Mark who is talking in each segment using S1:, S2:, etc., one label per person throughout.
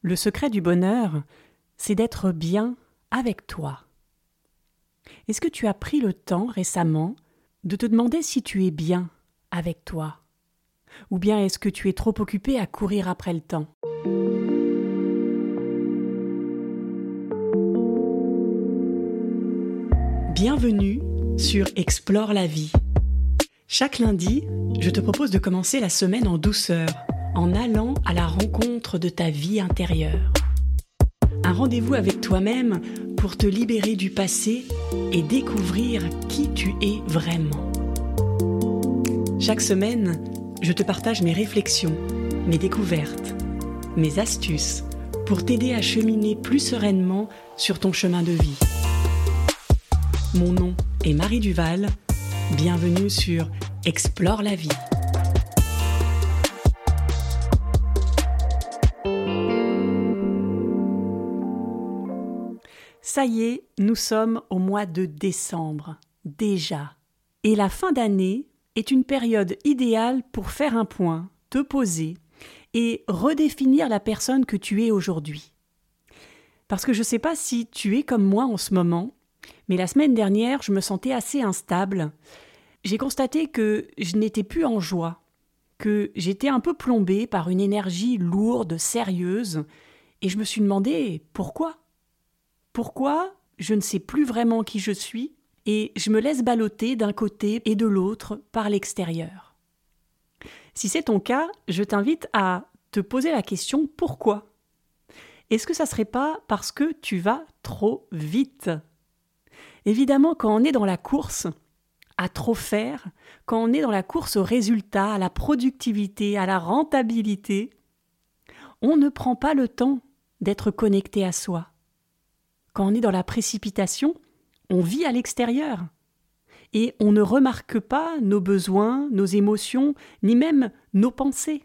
S1: Le secret du bonheur, c'est d'être bien avec toi. Est-ce que tu as pris le temps récemment de te demander si tu es bien avec toi? Ou bien est-ce que tu es trop occupé à courir après le temps? Bienvenue sur Explore la vie. Chaque lundi, je te propose de commencer la semaine en douceur, en allant à la rencontre de ta vie intérieure. Un rendez-vous avec toi-même pour te libérer du passé et découvrir qui tu es vraiment. Chaque semaine, je te partage mes réflexions, mes découvertes, mes astuces pour t'aider à cheminer plus sereinement sur ton chemin de vie. Mon nom est Marie Duval. Bienvenue sur Explore la vie. Ça y est, nous sommes au mois de décembre, déjà. Et la fin d'année est une période idéale pour faire un point, te poser et redéfinir la personne que tu es aujourd'hui. Parce que je ne sais pas si tu es comme moi en ce moment, mais la semaine dernière, je me sentais assez instable. J'ai constaté que je n'étais plus en joie, que j'étais un peu plombée par une énergie lourde, sérieuse, et je me suis demandé pourquoi pourquoi je ne sais plus vraiment qui je suis et je me laisse balloter d'un côté et de l'autre par l'extérieur. Si c'est ton cas, je t'invite à te poser la question pourquoi? Est-ce que ça serait pas parce que tu vas trop vite? Évidemment, quand on est dans la course, à trop faire, quand on est dans la course au résultat, à la productivité, à la rentabilité, on ne prend pas le temps d'être connecté à soi. Quand on est dans la précipitation, on vit à l'extérieur. Et on ne remarque pas nos besoins, nos émotions, ni même nos pensées.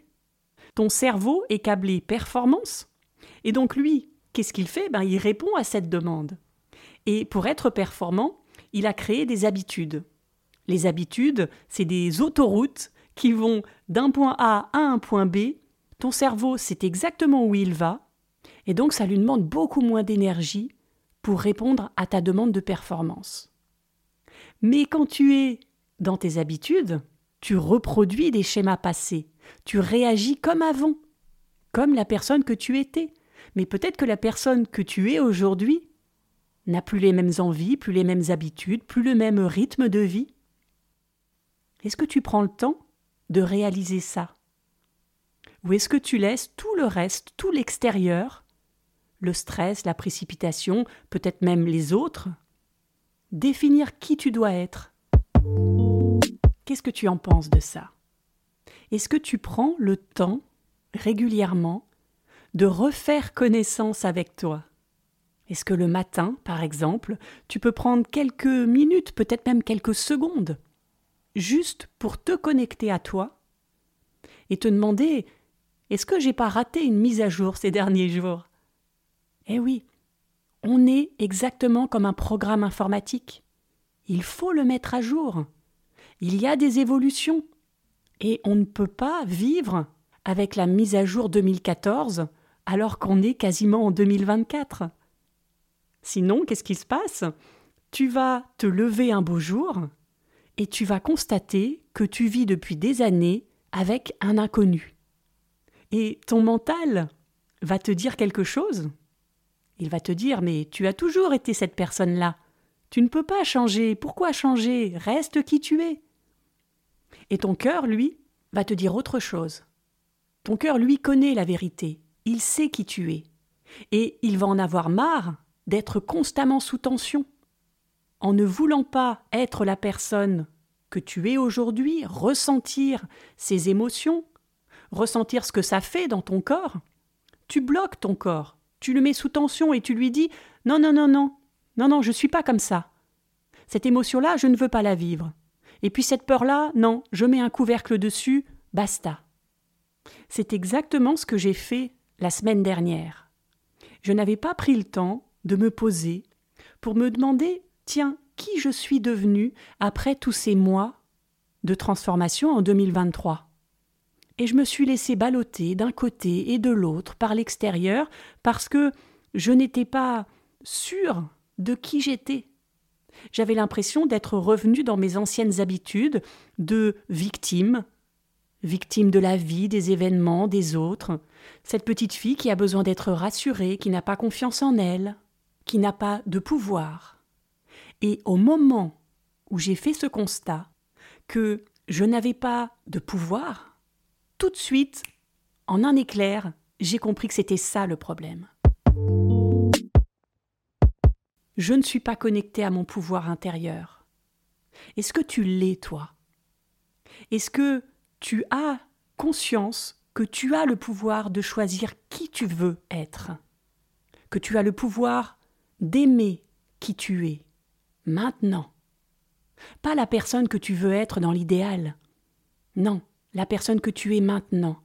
S1: Ton cerveau est câblé performance. Et donc lui, qu'est-ce qu'il fait? Ben, Il répond à cette demande. Et pour être performant, il a créé des habitudes. Les habitudes, c'est des autoroutes qui vont d'un point A à un point B. Ton cerveau sait exactement où il va, et donc ça lui demande beaucoup moins d'énergie pour répondre à ta demande de performance. Mais quand tu es dans tes habitudes, tu reproduis des schémas passés, tu réagis comme avant, comme la personne que tu étais. Mais peut-être que la personne que tu es aujourd'hui n'a plus les mêmes envies, plus les mêmes habitudes, plus le même rythme de vie. Est-ce que tu prends le temps de réaliser ça? Ou est-ce que tu laisses tout le reste, tout l'extérieur, le stress, la précipitation, peut-être même les autres. Définir qui tu dois être. Qu'est-ce que tu en penses de ça? Est-ce que tu prends le temps, régulièrement, de refaire connaissance avec toi? Est-ce que le matin, par exemple, tu peux prendre quelques minutes, peut-être même quelques secondes, juste pour te connecter à toi et te demander est-ce que j'ai pas raté une mise à jour ces derniers jours? Eh oui, on est exactement comme un programme informatique. Il faut le mettre à jour. Il y a des évolutions. Et on ne peut pas vivre avec la mise à jour 2014 alors qu'on est quasiment en 2024. Sinon, qu'est-ce qui se passe? Tu vas te lever un beau jour et tu vas constater que tu vis depuis des années avec un inconnu. Et ton mental va te dire quelque chose? Il va te dire Mais tu as toujours été cette personne-là. Tu ne peux pas changer. Pourquoi changer? Reste qui tu es. Et ton cœur, lui, va te dire autre chose. Ton cœur, lui, connaît la vérité. Il sait qui tu es. Et il va en avoir marre d'être constamment sous tension. En ne voulant pas être la personne que tu es aujourd'hui, ressentir ses émotions, ressentir ce que ça fait dans ton corps, tu bloques ton corps, tu le mets sous tension et tu lui dis Non, non, non, non, non, non, je ne suis pas comme ça. Cette émotion-là, je ne veux pas la vivre. Et puis cette peur-là, non, je mets un couvercle dessus, basta. C'est exactement ce que j'ai fait la semaine dernière. Je n'avais pas pris le temps de me poser pour me demander Tiens, qui je suis devenu après tous ces mois de transformation en 2023 et je me suis laissé balloter d'un côté et de l'autre par l'extérieur parce que je n'étais pas sûr de qui j'étais. J'avais l'impression d'être revenu dans mes anciennes habitudes de victime, victime de la vie, des événements, des autres, cette petite fille qui a besoin d'être rassurée, qui n'a pas confiance en elle, qui n'a pas de pouvoir. Et au moment où j'ai fait ce constat, que je n'avais pas de pouvoir, tout de suite, en un éclair, j'ai compris que c'était ça le problème. Je ne suis pas connecté à mon pouvoir intérieur. Est-ce que tu l'es, toi? Est-ce que tu as conscience que tu as le pouvoir de choisir qui tu veux être? Que tu as le pouvoir d'aimer qui tu es, maintenant? Pas la personne que tu veux être dans l'idéal. Non, la personne que tu es maintenant,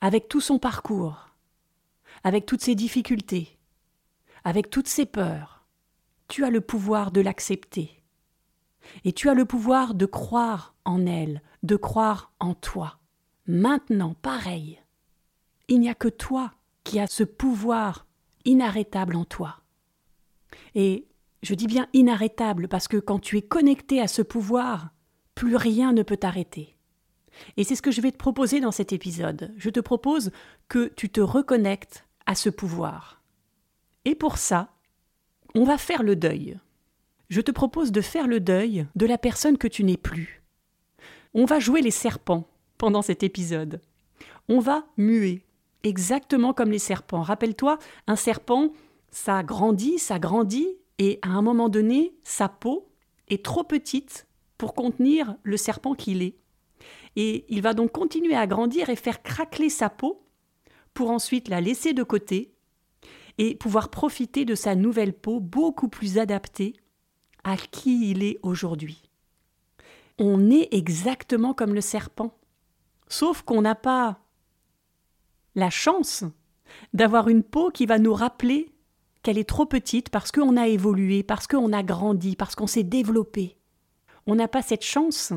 S1: avec tout son parcours, avec toutes ses difficultés, avec toutes ses peurs, tu as le pouvoir de l'accepter. Et tu as le pouvoir de croire en elle, de croire en toi. Maintenant, pareil. Il n'y a que toi qui as ce pouvoir inarrêtable en toi. Et je dis bien inarrêtable parce que quand tu es connecté à ce pouvoir, plus rien ne peut t'arrêter. Et c'est ce que je vais te proposer dans cet épisode. Je te propose que tu te reconnectes à ce pouvoir. Et pour ça, on va faire le deuil. Je te propose de faire le deuil de la personne que tu n'es plus. On va jouer les serpents pendant cet épisode. On va muer, exactement comme les serpents. Rappelle-toi, un serpent, ça grandit, ça grandit, et à un moment donné, sa peau est trop petite pour contenir le serpent qu'il est. Et il va donc continuer à grandir et faire craqueler sa peau pour ensuite la laisser de côté et pouvoir profiter de sa nouvelle peau beaucoup plus adaptée à qui il est aujourd'hui. On est exactement comme le serpent, sauf qu'on n'a pas la chance d'avoir une peau qui va nous rappeler qu'elle est trop petite parce qu'on a évolué, parce qu'on a grandi, parce qu'on s'est développé. On n'a pas cette chance,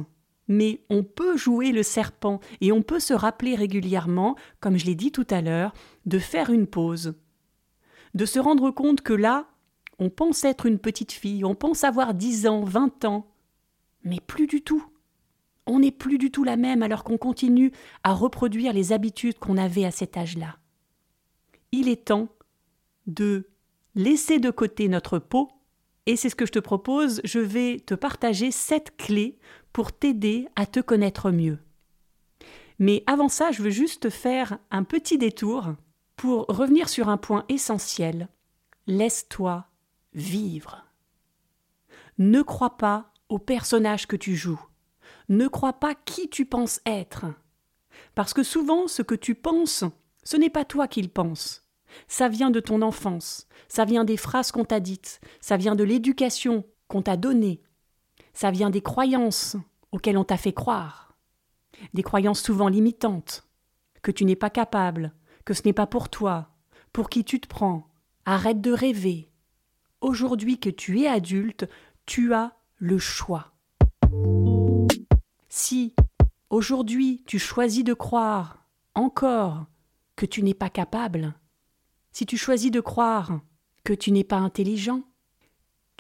S1: mais on peut jouer le serpent et on peut se rappeler régulièrement, comme je l'ai dit tout à l'heure, de faire une pause, de se rendre compte que là, on pense être une petite fille, on pense avoir dix ans, vingt ans, mais plus du tout. On n'est plus du tout la même alors qu'on continue à reproduire les habitudes qu'on avait à cet âge-là. Il est temps de laisser de côté notre peau, et c'est ce que je te propose, je vais te partager sept clés pour t'aider à te connaître mieux. Mais avant ça, je veux juste faire un petit détour pour revenir sur un point essentiel, laisse-toi vivre. Ne crois pas au personnage que tu joues. Ne crois pas qui tu penses être. Parce que souvent, ce que tu penses, ce n'est pas toi qui le penses. Ça vient de ton enfance, ça vient des phrases qu'on t'a dites, ça vient de l'éducation qu'on t'a donnée, ça vient des croyances auxquelles on t'a fait croire, des croyances souvent limitantes, que tu n'es pas capable, que ce n'est pas pour toi, pour qui tu te prends. Arrête de rêver. Aujourd'hui que tu es adulte, tu as le choix. Si aujourd'hui tu choisis de croire encore que tu n'es pas capable, si tu choisis de croire que tu n'es pas intelligent,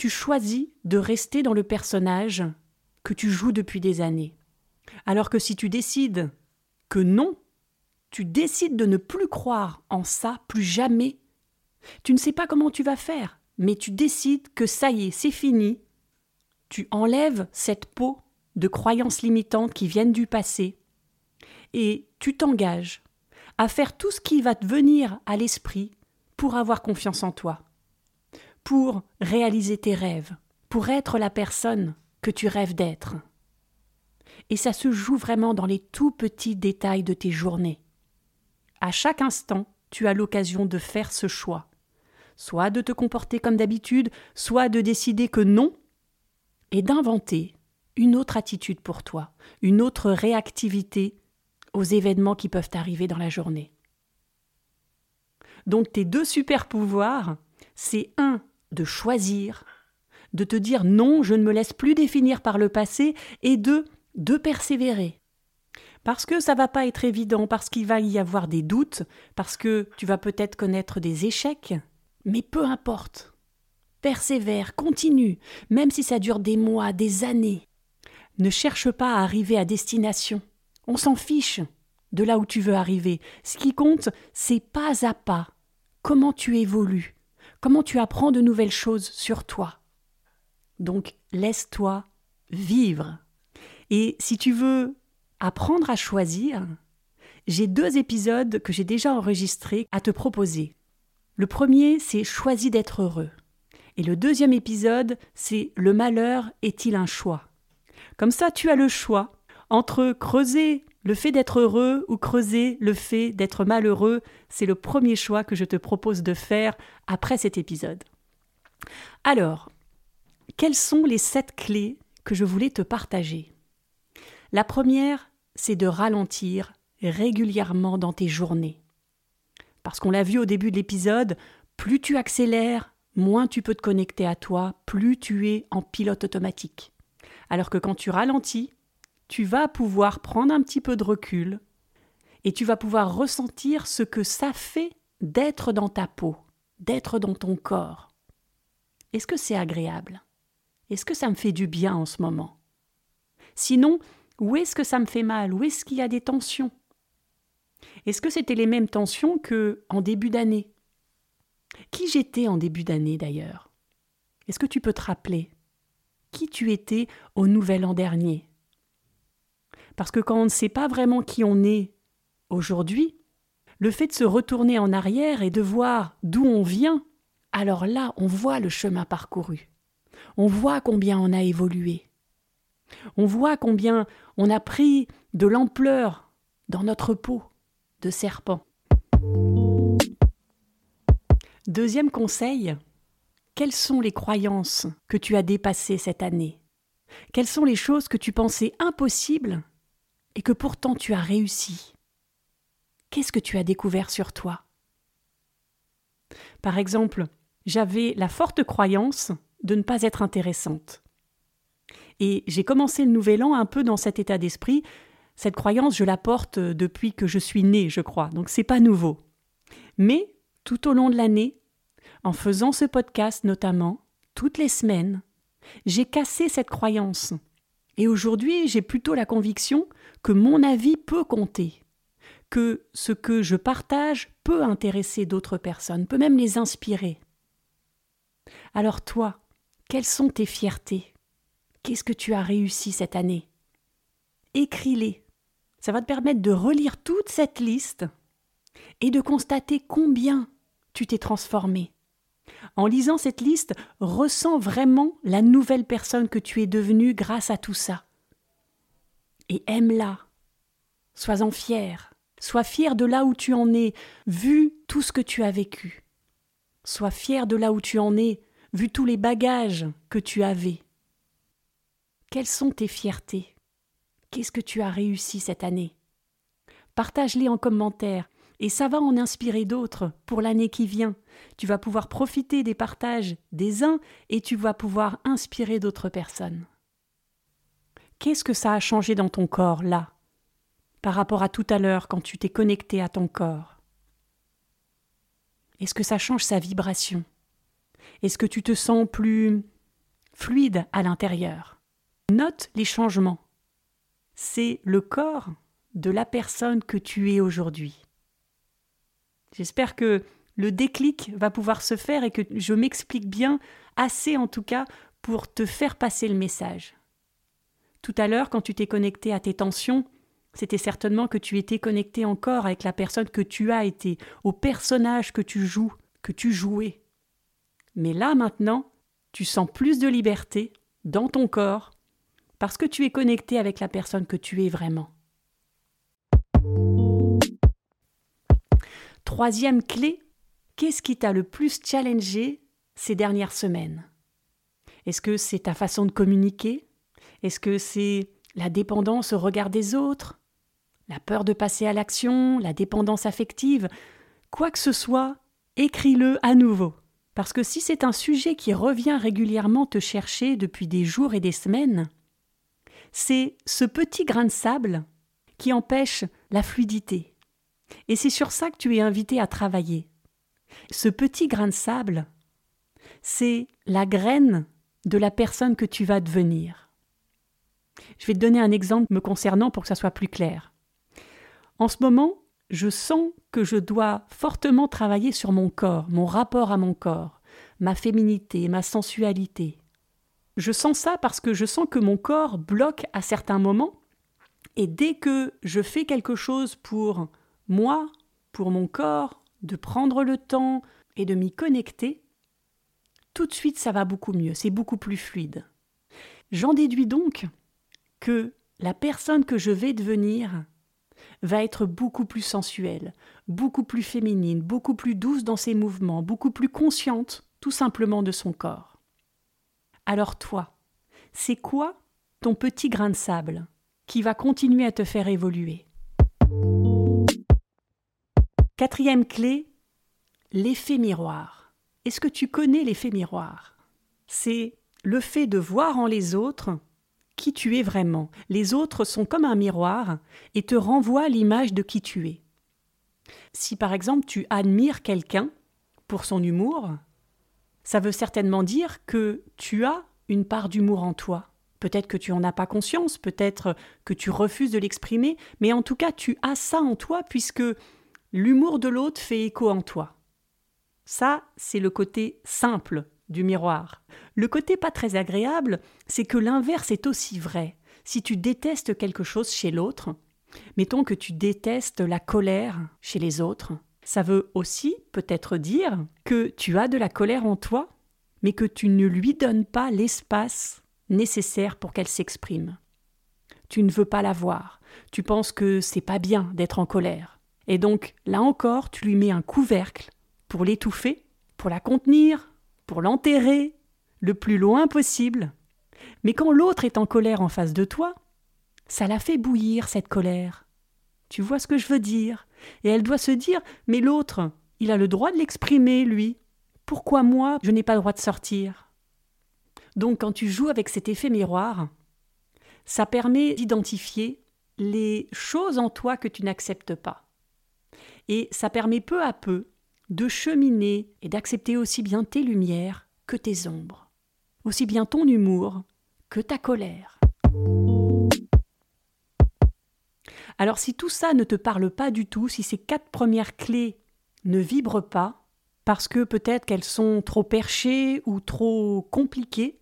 S1: tu choisis de rester dans le personnage que tu joues depuis des années. Alors que si tu décides que non, tu décides de ne plus croire en ça, plus jamais. Tu ne sais pas comment tu vas faire, mais tu décides que ça y est, c'est fini. Tu enlèves cette peau de croyances limitantes qui viennent du passé et tu t'engages à faire tout ce qui va te venir à l'esprit pour avoir confiance en toi, pour réaliser tes rêves, pour être la personne que tu rêves d'être. Et ça se joue vraiment dans les tout petits détails de tes journées. À chaque instant, tu as l'occasion de faire ce choix. Soit de te comporter comme d'habitude, soit de décider que non, et d'inventer une autre attitude pour toi, une autre réactivité aux événements qui peuvent arriver dans la journée. Donc tes deux super pouvoirs, c'est un, de choisir, de te dire non, je ne me laisse plus définir par le passé, et deux, de persévérer. Parce que ça va pas être évident, parce qu'il va y avoir des doutes, parce que tu vas peut-être connaître des échecs, mais peu importe. Persévère, continue, même si ça dure des mois, des années. Ne cherche pas à arriver à destination. On s'en fiche de là où tu veux arriver. Ce qui compte, c'est pas à pas comment tu évolues, comment tu apprends de nouvelles choses sur toi? Donc laisse-toi vivre. Et si tu veux apprendre à choisir, j'ai deux épisodes que j'ai déjà enregistrés à te proposer. Le premier, c'est Choisis d'être heureux. Et le deuxième épisode, c'est Le malheur est-il un choix? Comme ça, tu as le choix entre creuser le fait d'être heureux ou creuser le fait d'être malheureux. C'est le premier choix que je te propose de faire après cet épisode. Alors, quelles sont les sept clés que je voulais te partager? La première, c'est de ralentir régulièrement dans tes journées. Parce qu'on l'a vu au début de l'épisode, plus tu accélères, moins tu peux te connecter à toi, plus tu es en pilote automatique. Alors que quand tu ralentis, tu vas pouvoir prendre un petit peu de recul et tu vas pouvoir ressentir ce que ça fait d'être dans ta peau, d'être dans ton corps. Est-ce que c'est agréable? Est-ce que ça me fait du bien en ce moment? Sinon, où est-ce que ça me fait mal? Où est-ce qu'il y a des tensions? Est-ce que c'était les mêmes tensions que en début d'année? Qui j'étais en début d'année d'ailleurs? Est-ce que tu peux te rappeler qui tu étais au Nouvel An dernier? Parce que quand on ne sait pas vraiment qui on est aujourd'hui, le fait de se retourner en arrière et de voir d'où on vient, alors là, on voit le chemin parcouru. On voit combien on a évolué. On voit combien on a pris de l'ampleur dans notre peau de serpent. Deuxième conseil, quelles sont les croyances que tu as dépassées cette année? Quelles sont les choses que tu pensais impossibles et que pourtant tu as réussi Qu'est-ce que tu as découvert sur toi? Par exemple, j'avais la forte croyance de ne pas être intéressante. Et j'ai commencé le nouvel an un peu dans cet état d'esprit. Cette croyance, je la porte depuis que je suis née, je crois, donc c'est pas nouveau. Mais tout au long de l'année, en faisant ce podcast notamment, toutes les semaines, j'ai cassé cette croyance. Et aujourd'hui, j'ai plutôt la conviction que mon avis peut compter, que ce que je partage peut intéresser d'autres personnes, peut même les inspirer. Alors toi, quelles sont tes fiertés? Qu'est-ce que tu as réussi cette année? Écris-les. Ça va te permettre de relire toute cette liste et de constater combien tu t'es transformé. En lisant cette liste, ressens vraiment la nouvelle personne que tu es devenue grâce à tout ça. Et aime-la. Sois-en fier. Sois fier de là où tu en es, vu tout ce que tu as vécu. Sois fier de là où tu en es, vu tous les bagages que tu avais. Quelles sont tes fiertés? Qu'est-ce que tu as réussi cette année? Partage-les en commentaire et ça va en inspirer d'autres pour l'année qui vient. Tu vas pouvoir profiter des partages des uns et tu vas pouvoir inspirer d'autres personnes. Qu'est-ce que ça a changé dans ton corps là par rapport à tout à l'heure quand tu t'es connecté à ton corps? Est-ce que ça change sa vibration? Est-ce que tu te sens plus fluide à l'intérieur? Note les changements. C'est le corps de la personne que tu es aujourd'hui. J'espère que le déclic va pouvoir se faire et que je m'explique bien, assez en tout cas, pour te faire passer le message. Tout à l'heure, quand tu t'es connecté à tes tensions, c'était certainement que tu étais connecté encore avec la personne que tu as été, au personnage que tu joues, que tu jouais. Mais là maintenant, tu sens plus de liberté dans ton corps parce que tu es connecté avec la personne que tu es vraiment. Troisième clé, qu'est-ce qui t'a le plus challengé ces dernières semaines? Est-ce que c'est ta façon de communiquer? Est-ce que c'est la dépendance au regard des autres? La peur de passer à l'action? La dépendance affective? Quoi que ce soit, écris-le à nouveau. Parce que si c'est un sujet qui revient régulièrement te chercher depuis des jours et des semaines, c'est ce petit grain de sable qui empêche la fluidité. Et c'est sur ça que tu es invité à travailler. Ce petit grain de sable, c'est la graine de la personne que tu vas devenir. Je vais te donner un exemple me concernant pour que ça soit plus clair. En ce moment, je sens que je dois fortement travailler sur mon corps, mon rapport à mon corps, ma féminité, ma sensualité. Je sens ça parce que je sens que mon corps bloque à certains moments, et dès que je fais quelque chose pour moi, pour mon corps, de prendre le temps et de m'y connecter, tout de suite ça va beaucoup mieux, c'est beaucoup plus fluide. J'en déduis donc que la personne que je vais devenir va être beaucoup plus sensuelle, beaucoup plus féminine, beaucoup plus douce dans ses mouvements, beaucoup plus consciente tout simplement de son corps. Alors toi, c'est quoi ton petit grain de sable qui va continuer à te faire évoluer? Quatrième clé, l'effet miroir. Est-ce que tu connais l'effet miroir? C'est le fait de voir en les autres qui tu es vraiment. Les autres sont comme un miroir et te renvoient l'image de qui tu es. Si par exemple tu admires quelqu'un pour son humour, ça veut certainement dire que tu as une part d'humour en toi. Peut-être que tu n'en as pas conscience, peut-être que tu refuses de l'exprimer, mais en tout cas tu as ça en toi puisque l'humour de l'autre fait écho en toi. Ça, c'est le côté simple du miroir. Le côté pas très agréable, c'est que l'inverse est aussi vrai. Si tu détestes quelque chose chez l'autre, mettons que tu détestes la colère chez les autres, ça veut aussi peut-être dire que tu as de la colère en toi, mais que tu ne lui donnes pas l'espace nécessaire pour qu'elle s'exprime. Tu ne veux pas la voir. Tu penses que c'est pas bien d'être en colère. Et donc, là encore, tu lui mets un couvercle pour l'étouffer, pour la contenir, pour l'enterrer le plus loin possible. Mais quand l'autre est en colère en face de toi, ça la fait bouillir, cette colère. Tu vois ce que je veux dire? Et elle doit se dire Mais l'autre, il a le droit de l'exprimer, lui. Pourquoi moi, je n'ai pas le droit de sortir? Donc quand tu joues avec cet effet miroir, ça permet d'identifier les choses en toi que tu n'acceptes pas. Et ça permet peu à peu de cheminer et d'accepter aussi bien tes lumières que tes ombres, aussi bien ton humour que ta colère. Alors si tout ça ne te parle pas du tout, si ces quatre premières clés ne vibrent pas, parce que peut-être qu'elles sont trop perchées ou trop compliquées,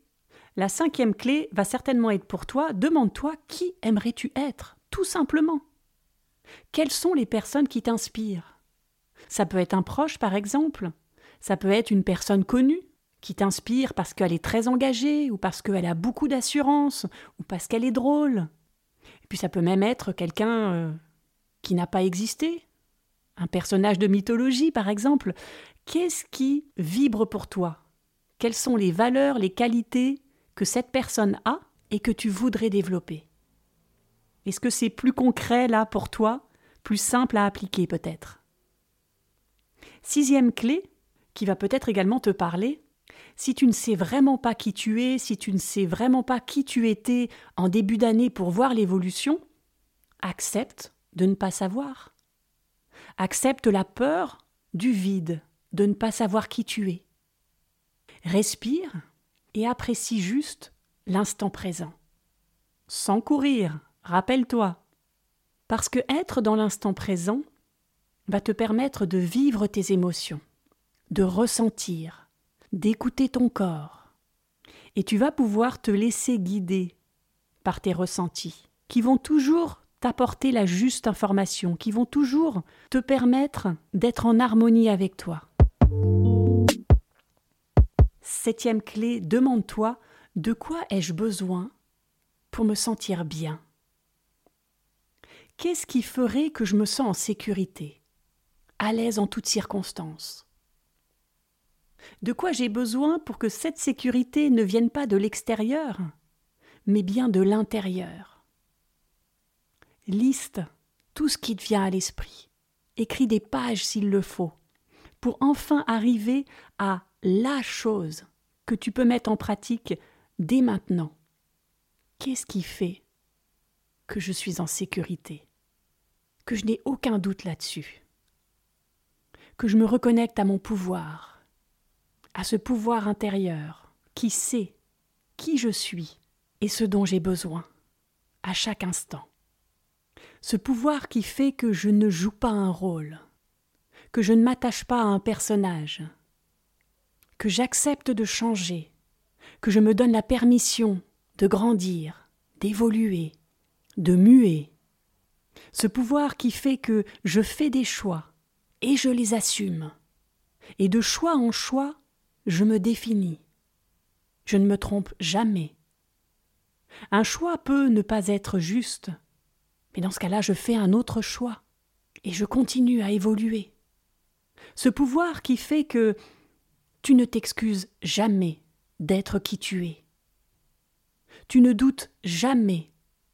S1: la cinquième clé va certainement être pour toi, demande-toi qui aimerais-tu être, tout simplement. Quelles sont les personnes qui t'inspirent? Ça peut être un proche, par exemple. Ça peut être une personne connue qui t'inspire parce qu'elle est très engagée, ou parce qu'elle a beaucoup d'assurance, ou parce qu'elle est drôle. Et puis ça peut même être quelqu'un euh, qui n'a pas existé. Un personnage de mythologie, par exemple. Qu'est-ce qui vibre pour toi? Quelles sont les valeurs, les qualités que cette personne a et que tu voudrais développer? Est-ce que c'est plus concret là pour toi, plus simple à appliquer peut-être? Sixième clé, qui va peut-être également te parler, si tu ne sais vraiment pas qui tu es, si tu ne sais vraiment pas qui tu étais en début d'année pour voir l'évolution, accepte de ne pas savoir. Accepte la peur du vide, de ne pas savoir qui tu es. Respire et apprécie juste l'instant présent. Sans courir, rappelle-toi. Parce que être dans l'instant présent, va te permettre de vivre tes émotions, de ressentir, d'écouter ton corps. Et tu vas pouvoir te laisser guider par tes ressentis, qui vont toujours t'apporter la juste information, qui vont toujours te permettre d'être en harmonie avec toi. Septième clé, demande-toi de quoi ai-je besoin pour me sentir bien? Qu'est-ce qui ferait que je me sens en sécurité à l'aise en toutes circonstances? De quoi j'ai besoin pour que cette sécurité ne vienne pas de l'extérieur, mais bien de l'intérieur? Liste tout ce qui te vient à l'esprit. Écris des pages s'il le faut, pour enfin arriver à la chose que tu peux mettre en pratique dès maintenant. Qu'est-ce qui fait que je suis en sécurité? Que je n'ai aucun doute là-dessus, que je me reconnecte à mon pouvoir, à ce pouvoir intérieur qui sait qui je suis et ce dont j'ai besoin à chaque instant. Ce pouvoir qui fait que je ne joue pas un rôle, que je ne m'attache pas à un personnage, que j'accepte de changer, que je me donne la permission de grandir, d'évoluer, de muer. Ce pouvoir qui fait que je fais des choix et je les assume. Et de choix en choix, je me définis. Je ne me trompe jamais. Un choix peut ne pas être juste, mais dans ce cas-là, je fais un autre choix et je continue à évoluer. Ce pouvoir qui fait que tu ne t'excuses jamais d'être qui tu es. Tu ne doutes jamais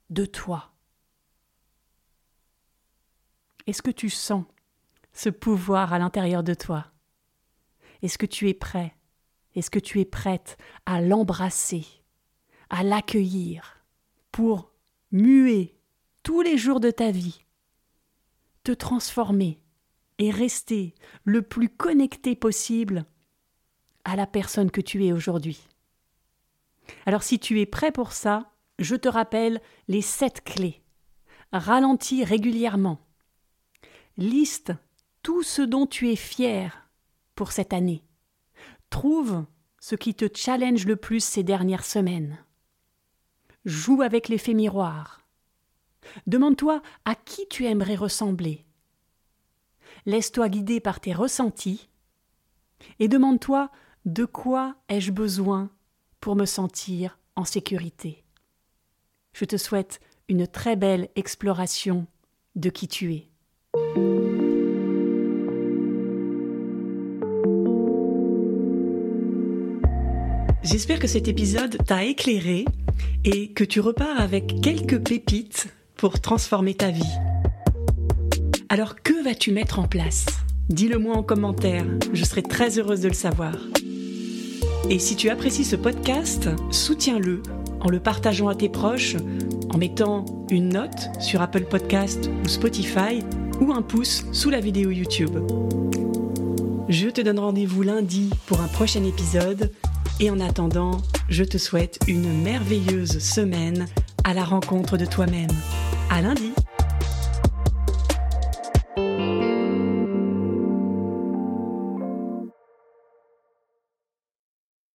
S1: de toi. Est-ce que tu sens ce pouvoir à l'intérieur de toi? Est-ce que tu es prêt? Est-ce que tu es prête à l'embrasser, à l'accueillir pour muer tous les jours de ta vie, te transformer et rester le plus connecté possible à la personne que tu es aujourd'hui? Alors si tu es prêt pour ça, je te rappelle les sept clés. Ralentis régulièrement. Liste tout ce dont tu es fier pour cette année. Trouve ce qui te challenge le plus ces dernières semaines. Joue avec l'effet miroir. Demande-toi à qui tu aimerais ressembler. Laisse-toi guider par tes ressentis et demande-toi de quoi ai-je besoin pour me sentir en sécurité. Je te souhaite une très belle exploration de qui tu es. J'espère que cet épisode t'a éclairé et que tu repars avec quelques pépites pour transformer ta vie. Alors que vas-tu mettre en place? Dis-le moi en commentaire, je serai très heureuse de le savoir. Et si tu apprécies ce podcast, soutiens-le en le partageant à tes proches, en mettant une note sur Apple Podcast ou Spotify ou un pouce sous la vidéo YouTube. Je te donne rendez-vous lundi pour un prochain épisode et en attendant, je te souhaite une merveilleuse semaine à la rencontre de toi-même. À lundi!